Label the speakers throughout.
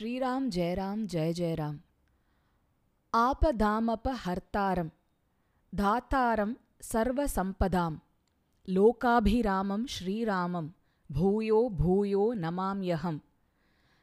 Speaker 1: ஸ்ரீராம் ஜெயராம் ஜெய ஜெயராம். ஆபதாமப ஹர்த்தாரம். தாத்தாரம் சர்வ சம்பதாம் லோகாபிராமம் ஸ்ரீராமம். பூயோ பூயோ நமாம்யகம்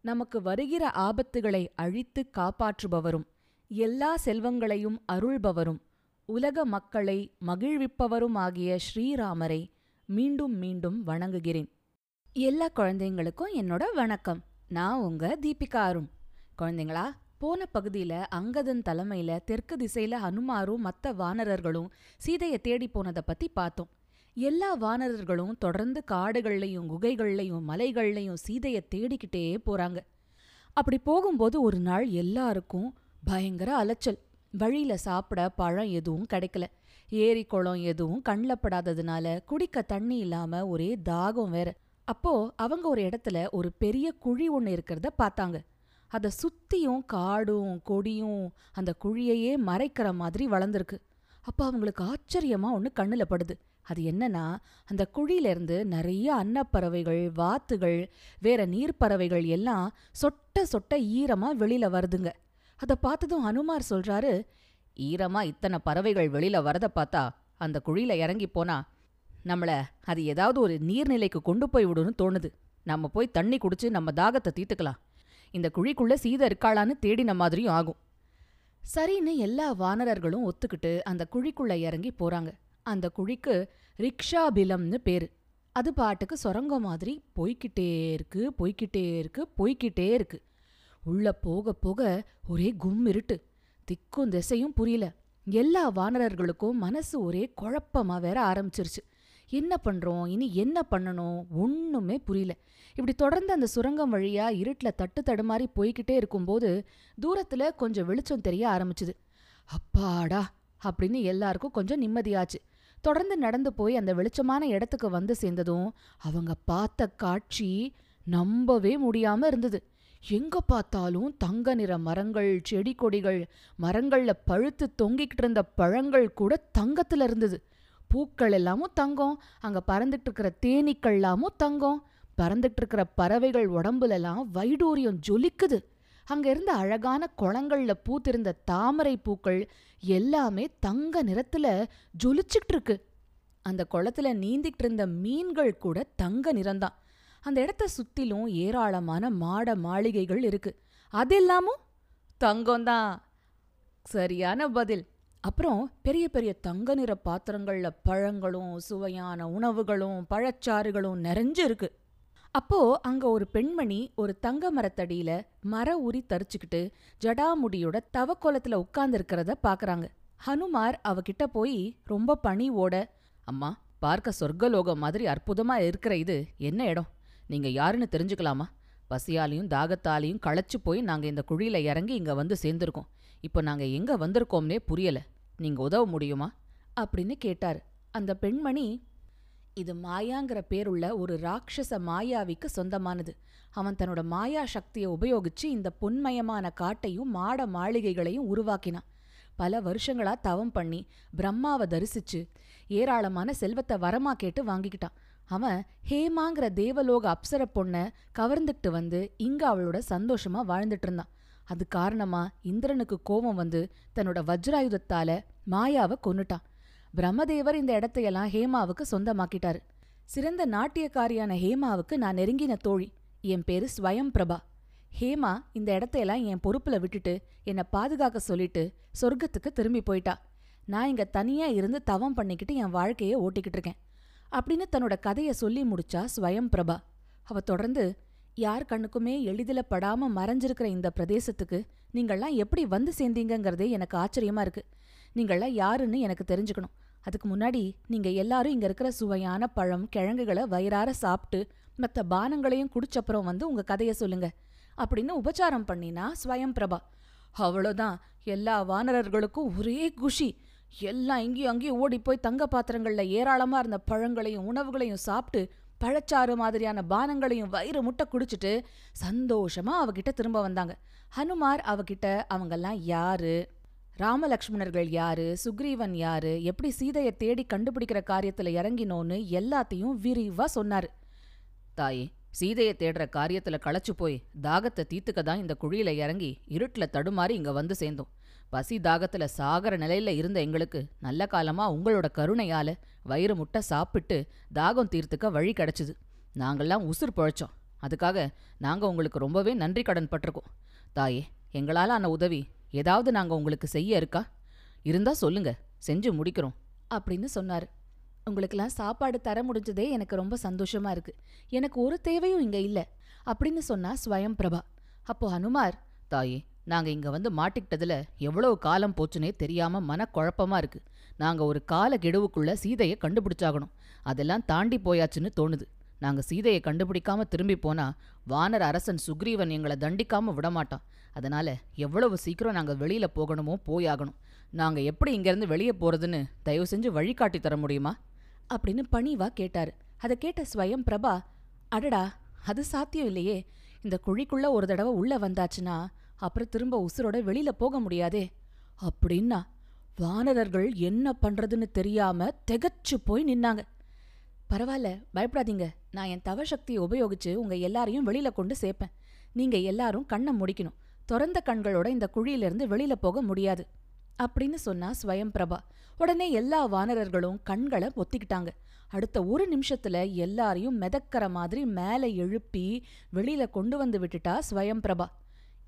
Speaker 1: நமக்கு வருகிற ஆபத்துகளை அழித்து காப்பாற்றுபவரும் எல்லா செல்வங்களையும் அருள்பவரும் உலக மக்களை மகிழ்விப்பவருமாகிய ஸ்ரீராமரை மீண்டும் மீண்டும் வணங்குகிறேன். எல்லா குழந்தைங்களுக்கும் என்னோட வணக்கம். நான் உங்க தீபிகா அருண். குழந்தைங்களா போன பகுதியில அங்கதன் தலைமையில தெற்கு திசையில ஹனுமாரும் மத்த வானரர்களும் சீதையை தேடி போனதை பத்தி பார்த்தோம். எல்லா வானரர்களும் தொடர்ந்து காடுகள்லையும் குகைகள்லையும் மலைகள்லையும் சீதையை தேடிக்கிட்டே போறாங்க. அப்படி போகும்போது ஒரு நாள் எல்லாருக்கும் பயங்கர அலைச்சல். வழியில சாப்பிட பழம் எதுவும் கிடைக்கல. ஏரி குளம் எதுவும் கண்ணில் படாததுனால குடிக்க தண்ணி இல்லாம ஒரே தாகம் வேற. அப்போ அவங்க ஒரு இடத்துல ஒரு பெரிய குழி ஒன்று இருக்கிறத பார்த்தாங்க. அதை சுத்தியும் காடும் கொடியும் அந்த குழியையே மறைக்கிற மாதிரி வளர்ந்துருக்கு. அப்போ அவங்களுக்கு ஆச்சரியமா ஒன்று கண்ணில் படுது. அது என்னன்னா அந்த குழியிலேருந்து நிறைய அன்னப்பறவைகள் வாத்துகள் வேற நீர்ப்பறவைகள் எல்லாம் சொட்ட சொட்ட ஈரமா வெளியில வருதுங்க. அதை பார்த்ததும் ஹனுமார் சொல்றாரு ஈரமா இத்தனை பறவைகள் வெளியில வரதை பார்த்தா அந்த குழியில இறங்கி போனா நம்மள அது ஏதாவது ஒரு நீர்நிலைக்கு கொண்டு போய் விடுன்னு தோணுது. நம்ம போய் தண்ணி குடிச்சு நம்ம தாகத்தை தீர்த்துக்கலாம். இந்த குழிக்குள்ள சீதை இருக்காளான்னு தேடின மாதிரியும் ஆகும். சரின்னு எல்லா வானரர்களும் ஒத்துக்கிட்டு அந்த குழிக்குள்ள இறங்கி போறாங்க. அந்த குழிக்கு ரிக்ஷாபிலம்னு பேரு. அது பாட்டுக்கு சுரங்க மாதிரி போய்க்கிட்டே இருக்கு போய்க்கிட்டே இருக்கு போய்க்கிட்டே இருக்கு. உள்ள போக போக ஒரே கும் இருட்டு. திக்கும் திசையும் புரியல. எல்லா வானரர்களுக்கும் மனசு ஒரே குழப்பமா வேற ஆரம்பிச்சிருச்சு. என்ன பண்றோம்? இனி என்ன பண்ணணும்? ஒண்ணுமே புரியல. இப்படி தொடர்ந்து அந்த சுரங்கம் வழியா இருட்டுல தட்டு தடுமாறி போய்கிட்டே இருக்கும்போது தூரத்துல கொஞ்சம் வெளிச்சம் தெரிய ஆரம்பிச்சுது. அப்பாடா! அப்படின்னு எல்லாருக்கும் கொஞ்சம் நிம்மதியாச்சு. தொடர்ந்து நடந்து போய் அந்த வெளிச்சமான இடத்துக்கு வந்து சேர்ந்ததும் அவங்க பார்த்த காட்சி நம்பவே முடியாம இருந்தது. எங்க பார்த்தாலும் தங்க நிற மரங்கள் செடி கொடிகள் மரங்கள்ல பழுத்து தொங்கிக்கிட்டு இருந்த பழங்கள் கூட தங்கத்துல இருந்தது. பூக்கள் எல்லாமும் தங்கம். அங்க பறந்துட்டு இருக்கிற தேனீக்கள்லாமும் தங்கம். பறந்துட்டு இருக்கிற பறவைகள் உடம்புல எல்லாம் வைடூரியம் ஜொலிக்குது. அங்க இருந்த அழகான குளங்கள்ல பூத்திருந்த தாமரை பூக்கள் எல்லாமே தங்க நிறத்துல ஜொலிச்சுக்கிட்டு இருக்கு அந்த குளத்துல நீந்திக்கிட்டு இருந்த மீன்கள் கூட தங்க நிறம்தான். அந்த இடத்த சுத்திலும் ஏராளமான மாட மாளிகைகள் இருக்கு. அதெல்லாமும் தங்கம்தான். சரியான பதில். அப்புறம் பெரிய பெரிய தங்க நிற பாத்திரங்கள்ல பழங்களும் சுவையான உணவுகளும் பழச்சாறுகளும் நிறைஞ்சு இருக்கு. அப்போ அங்க ஒரு பெண்மணி ஒரு தங்க மரத்தடியில மர உரி தரிச்சுக்கிட்டு ஜடாமுடியோட தவக்கோலத்துல உட்கார்ந்துருக்கிறத பாக்குறாங்க. ஹனுமார் அவகிட்ட போய் ரொம்ப பணிவோட அம்மா பார்க்க சொர்க்கலோகம் மாதிரி அற்புதமா இருக்கிற இது என்ன இடம்? நீங்க யாருன்னு தெரிஞ்சுக்கலாமா? பசியாலையும் தாகத்தாலையும் களைச்சு போய் நாங்க இந்த குழியில இறங்கி இங்க வந்து சேர்ந்திருக்கோம். இப்போ நாங்க எங்க வந்திருக்கோம்னே புரியல. நீங்க உதவ முடியுமா? அப்படின்னு கேட்டாரு. அந்த பெண்மணி இது மாயாங்கிற பேருள்ள ஒரு ராட்சச மாயாவிக்கு சொந்தமானது. அவன் தன்னோட மாயா சக்தியை உபயோகிச்சு இந்த பொன்மயமான காட்டையும் மாட மாளிகைகளையும் உருவாக்கினான். பல வருஷங்களா தவம் பண்ணி பிரம்மாவை தரிசிச்சு ஏராளமான செல்வத்தை வரமா கேட்டு வாங்கிக்கிட்டான். அவன் ஹேமாங்கிற தேவலோக அப்சர பொண்ண கவர்ந்துக்கிட்டு வந்து இங்க அவளோட சந்தோஷமா வாழ்ந்துட்டு இருந்தான். அது காரணமா இந்திரனுக்கு கோபம் வந்து தன்னோட வஜ்ராயுதத்தால மாயாவை கொன்னுட்டான். பிரம்மதேவர் இந்த இடத்தையெல்லாம் ஹேமாவுக்கு சொந்தமாக்கிட்டாரு. சிறந்த நாட்டியக்காரியான ஹேமாவுக்கு நான் நெருங்கின தோழி. என் பேரு ஸ்வயம் பிரபா ஹேமா இந்த இடத்தையெல்லாம் என் பொறுப்புல விட்டுட்டு என்னை பாதுகாக்க சொல்லிட்டு சொர்க்கத்துக்கு திரும்பி போயிட்டா. நான் இங்க தனியா இருந்து தவம் பண்ணிக்கிட்டு என் வாழ்க்கையை ஓட்டிக்கிட்டு இருக்கேன். அப்படின்னு தன்னோட கதையை சொல்லி முடிச்சா ஸ்வயம் பிரபா அவ தொடர்ந்து யார் கண்ணுக்குமே எளிதில படாம மறைஞ்சிருக்கிற இந்த பிரதேசத்துக்கு நீங்கள்லாம் எப்படி வந்து சேர்ந்தீங்கங்கிறதே எனக்கு ஆச்சரியமா இருக்கு. நீங்கள்லாம் யாருன்னு எனக்கு தெரிஞ்சுக்கணும். அதுக்கு முன்னாடி நீங்க எல்லாரும் இங்க இருக்கிற சுவையான பழம் கிழங்குகளை வயிறார சாப்பிட்டு மற்ற பானங்களையும் குடிச்சப்புறம் வந்து உங்க கதையை சொல்லுங்க. அப்படின்னு உபச்சாரம் பண்ணினா ஸ்வயம் பிரபா. அவ்வளோதான். எல்லா வானரர்களுக்கும் ஒரே குஷி. எல்லாம் இங்கேயும் அங்கேயும் ஓடி போய் தங்க பாத்திரங்கள்ல ஏராளமா இருந்த பழங்களையும் உணவுகளையும் சாப்பிட்டு பழச்சாறு மாதிரியான பானங்களையும் வயிறு முட்டை குடிச்சிட்டு சந்தோஷமா அவகிட்ட திரும்ப வந்தாங்க. ஹனுமார் அவகிட்ட அவங்கெல்லாம் யாரு? ராமலக்ஷ்மணர்கள் யாரு? சுக்ரீவன் யாரு? எப்படி சீதையை தேடி கண்டுபிடிக்கிற காரியத்துல இறங்கினோன்னு எல்லாத்தையும் விரிவா சொன்னாரு. தாயே சீதையை தேடுற காரியத்துல களைச்சு போய் தாகத்தை தீத்துக்க தான் இந்த குழியில இறங்கி இருட்டுல தடுமாறி இங்க வந்து சேர்ந்தோம். பசி தாகத்துல சாகர நிலையில இருந்த எங்களுக்கு நல்ல காலமா உங்களோட கருணையால வயிறு முட்டை சாப்பிட்டு தாகம் தீர்த்துக்க வழி கிடைச்சுது. நாங்கள்லாம் உசுர் பொழைச்சோம். அதுக்காக நாங்க உங்களுக்கு ரொம்பவே நன்றி கடன் பட்டிருக்கோம். தாயே எங்களால ஆன உதவி ஏதாவது நாங்க உங்களுக்கு செய்ய இருக்கா? இருந்தா சொல்லுங்க. செஞ்சு முடிக்கிறோம். அப்படின்னு சொன்னாரு. உங்களுக்கெல்லாம் சாப்பாடு தர முடிஞ்சதே எனக்கு ரொம்ப சந்தோஷமா இருக்கு. எனக்கு ஒரு தேவையும் இங்க இல்ல. அப்படின்னு சொன்னா ஸ்வயம் பிரபா அப்போ ஹனுமார் தாயே நாங்க இங்க வந்து மாட்டிக்கிட்டதுல எவ்வளவு காலம் போச்சுனே தெரியாம மனக்குழப்பமா இருக்கு. நாங்க ஒரு கால கெடுவுக்குள்ள சீதையை கண்டுபிடிச்சாகணும். அதெல்லாம் தாண்டி போயாச்சுன்னு தோணுது. நாங்க சீதையை கண்டுபிடிக்காம திரும்பி போனா வானர் அரசன் சுக்ரீவன் எங்களை தண்டிக்காம விடமாட்டான். அதனால எவ்வளவு சீக்கிரம் நாங்க வெளியில போகணுமோ போயாகணும். நாங்க எப்படி இங்கிருந்து வெளியே போறதுன்னு தயவு செஞ்சு வழிகாட்டி தர முடியுமா? அப்படின்னு பணிவா கேட்டாரு. அதை கேட்ட ஸ்வயம் பிரபா அடடா அது சாத்தியம் இல்லையே. இந்த குழிக்குள்ள ஒரு தடவை உள்ள வந்தாச்சுன்னா அப்புறம் திரும்ப உசுரோட வெளியில போக முடியாதே. அப்படின்னா வானரர்கள் என்ன பண்றதுன்னு தெரியாம திகச்சு போய் நின்னாங்க. பரவாயில்ல பயப்படாதீங்க. நான் என் தவசக்தியை உபயோகிச்சு உங்க எல்லாரையும் வெளியில கொண்டு சேர்ப்பேன். நீங்க எல்லாரும் கண்ணை முடிக்கணும். திறந்த கண்களோட இந்த குழியிலிருந்து வெளியில போக முடியாது. அப்படின்னு சொன்னா ஸ்வயம் பிரபா. உடனே எல்லா வானரர்களும் கண்களை ஒத்திக்கிட்டாங்க. அடுத்த ஒரு நிமிஷத்துல எல்லாரையும் மிதக்கிற மாதிரி மேலே எழுப்பி வெளியில கொண்டு வந்து விட்டுட்டா ஸ்வயம் பிரபா.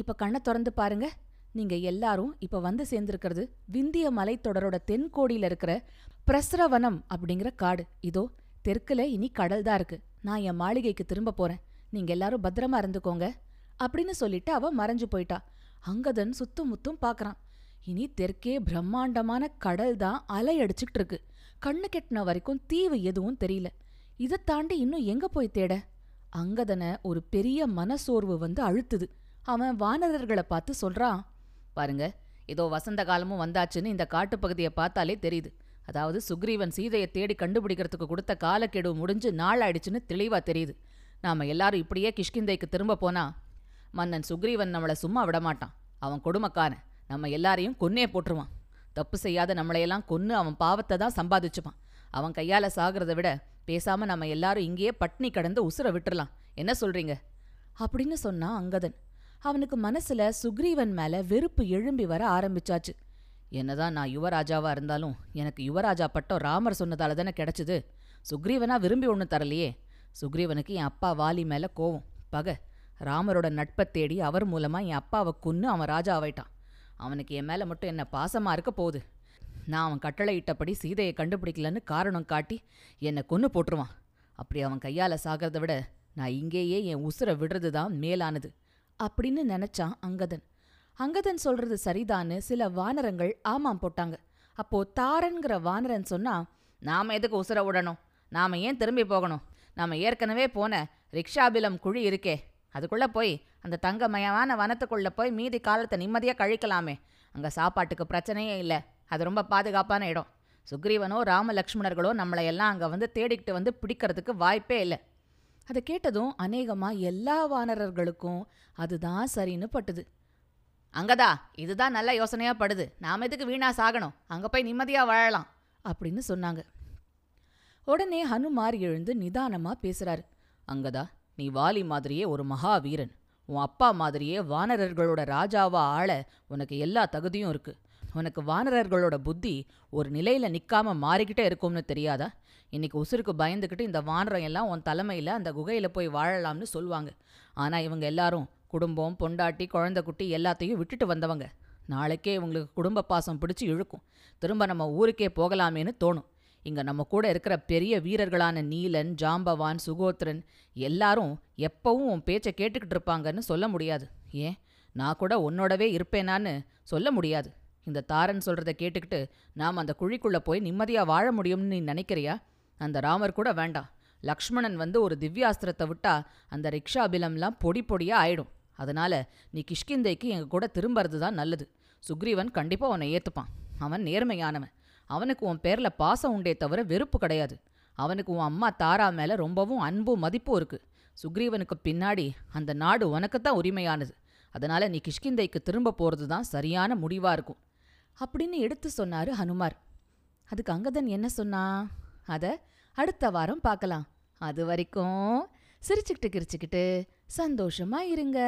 Speaker 1: இப்ப கண்ணை திறந்து பாருங்க. நீங்க எல்லாரும் இப்ப வந்து சேர்ந்திருக்கிறது விந்திய மலைத்தொடரோட தென்கோடியில இருக்கிற பிரஸ்ரவனம் அப்படிங்கிற காடு. இதோ தெற்குல இனி கடல் தான் இருக்கு. நான் என் மாளிகைக்கு திரும்ப போறேன். நீங்க எல்லாரும் பத்திரமா இருந்துக்கோங்க. அப்படின்னு சொல்லிட்டு அவ மறைஞ்சு போயிட்டா. அங்கதன் சுத்தும் முத்தும் பாக்குறான். இனி தெற்கே பிரம்மாண்டமான கடல் தான் அலையடிச்சுக்கிட்டு இருக்கு. கண்ணு கெட்டின வரைக்கும் தீவு எதுவும் தெரியல. இதை தாண்டி இன்னும் எங்க போய் தேட? அங்கதனை ஒரு பெரிய மனசோர்வு வந்து அழுத்துது. அவன் வானரர்களை பார்த்து சொல்றான் பாருங்க ஏதோ வசந்த காலமும் வந்தாச்சுன்னு இந்த காட்டுப்பகுதியை பார்த்தாலே தெரியுது. அதாவது சுக்ரீவன் சீதையை தேடி கண்டுபிடிக்கிறதுக்கு கொடுத்த காலக்கெடு முடிஞ்சு நாள் ஆயிடுச்சுன்னு தெளிவா தெரியுது. நாம எல்லாரும் இப்படியே கிஷ்கிந்தைக்கு திரும்ப போனா மன்னன் சுக்ரீவன் நம்மள சும்மா விடமாட்டான். அவன் கொடுமக்கான நம்ம எல்லாரையும் கொன்னே போட்டுருவான். தப்பு செய்யாத நம்மளையெல்லாம் கொன்னு அவன் பாவத்தை தான் சம்பாதிச்சுப்பான். அவன் கையால சாகிறத விட பேசாம நம்ம எல்லாரும் இங்கேயே பட்னி கடந்து உசுர விட்டுறலாம். என்ன சொல்றீங்க? அப்படின்னு சொன்னான் அங்கதன். அவனுக்கு மனசுல சுக்ரீவன் மேல வெறுப்பு எழும்பி வர ஆரம்பிச்சாச்சு. என்னதான் நான் யுவராஜாவா இருந்தாலும் எனக்கு யுவராஜா பட்டம் ராமர் சொன்னதால தானே கிடைச்சது. சுக்ரீவனா விரும்பி ஒன்று தரலையே. சுக்ரீவனுக்கு என் அப்பா வாலி மேல கோவம். பகை ராமரோட நட்பை தேடி அவர் மூலமா என் அப்பாவை கொன்னு அவன் ராஜா ஆயிட்டான். அவனுக்கு என் மேல மட்டும் என்ன பாசமா இருக்க போகுது? நான் அவன் கட்டளையிட்டபடி சீதையை கண்டுபிடிக்கலன்னு காரணம் காட்டி என்னை கொன்று போட்டுருவான். அப்படி அவன் கையால் சாகிறத விட நான் இங்கேயே என் உசுரை விடுறது தான் மேலானது. அப்படின்னு நினைச்சான் அங்கதன். அங்கதன் சொல்றது சரிதான்னு சில வானரங்கள் ஆமாம் போட்டாங்க. அப்போ தாரன்கிற வானரன் சொன்னா நாம எதுக்கு உசுர விடணும்? நாம ஏன் திரும்பி போகணும்? நாம ஏற்கனவே போன ரிக்ஷாபிலம் குழி இருக்கே. அதுக்குள்ள போய் அந்த தங்கமயமான வனத்துக்குள்ள போய் மீதி காலத்தை நிம்மதியா கழிக்கலாமே. அங்க சாப்பாட்டுக்கு பிரச்சனையே இல்லை. அது ரொம்ப பாதுகாப்பான இடம். சுக்ரீவனோ ராமலக்ஷ்மணர்களோ நம்மளையெல்லாம் நம்மளை எல்லாம் அங்க வந்து தேடிக்கிட்டு வந்து பிடிக்கிறதுக்கு வாய்ப்பே இல்லை. அதை கேட்டதும் அநேகமா எல்லா வானரர்களுக்கும் அதுதான் சரின்னு பட்டுது. அங்கதா இதுதான் நல்ல யோசனையா படுது. நாம எதுக்கு வீணா சாகணும்? அங்க போய் நிம்மதியா வாழலாம் அப்படின்னு சொன்னாங்க. உடனே ஹனுமார் எழுந்து நிதானமா பேசுறாரு. அங்கதா நீ வாலி மாதிரியே ஒரு மகாவீரன். உன் அப்பா மாதிரியே வானரர்களோட ராஜாவா ஆள உனக்கு எல்லா தகுதியும் இருக்கு. உனக்கு வானரர்களோட புத்தி ஒரு நிலையில நிக்காம மாறிக்கிட்டே இருக்கும்னு தெரியாதா? இன்னைக்கு உசுருக்கு பயந்துக்கிட்டு இந்த வானரம் எல்லாம் உன் தலைமையில் அந்த குகையில் போய் வாழலாம்னு சொல்லுவாங்க. ஆனால் இவங்க எல்லாரும் குடும்பம் பொண்டாட்டி குழந்தை குட்டி எல்லாத்தையும் விட்டுட்டு வந்தவங்க. நாளைக்கே இவங்களுக்கு குடும்ப பாசம் பிடிச்சி இழுக்கும். திரும்ப நம்ம ஊருக்கே போகலாமேன்னு தோணும். இங்கே நம்ம கூட இருக்கிற பெரிய வீரர்களான நீலன் ஜாம்பவான் சுகோத்ரன் எல்லாரும் எப்பவும் உன் பேச்சை கேட்டுக்கிட்டு இருப்பாங்கன்னு சொல்ல முடியாது. ஏன்? நான் கூட உன்னோடவே இருப்பேனான்னு சொல்ல முடியாது. இந்த தாரன் சொல்கிறத கேட்டுக்கிட்டு நாம் அந்த குழிக்குள்ளே போய் நிம்மதியாக வாழ முடியும்னு நீ நினைக்கிறியா? அந்த ராமர் கூட வேண்டாம். லக்ஷ்மணன் வந்து ஒரு திவ்யாஸ்திரத்தை விட்டா அந்த ரிக்ஷாபிலம்லாம் பொடி பொடியா ஆயிடும். அதனால நீ கிஷ்கிந்தைக்கு எங்க கூட திரும்புறது தான் நல்லது. சுக்ரீவன் கண்டிப்பா உன்னை ஏத்துப்பான். அவன் நேர்மையானவன். அவனுக்கு உன் பேர்ல பாசம் உண்டே தவிர வெறுப்பு கிடையாது. அவனுக்கு உன் அம்மா தாரா மேல ரொம்பவும் அன்பும் மதிப்பும் இருக்கு. சுக்ரீவனுக்கு பின்னாடி அந்த நாடு உனக்குத்தான் உரிமையானது. அதனால நீ கிஷ்கிந்தைக்கு திரும்ப போறது தான் சரியான முடிவா இருக்கும். அப்படின்னு எடுத்து சொன்னாரு ஹனுமார். அதுக்கு அங்கதன் என்ன சொன்னா? அத அடுத்த வாரம் பார்க்கலாம் அது வரைக்கும் சிரிச்சுக்கிட்டு கிரிச்சுக்கிட்டு சந்தோஷமா இருங்க.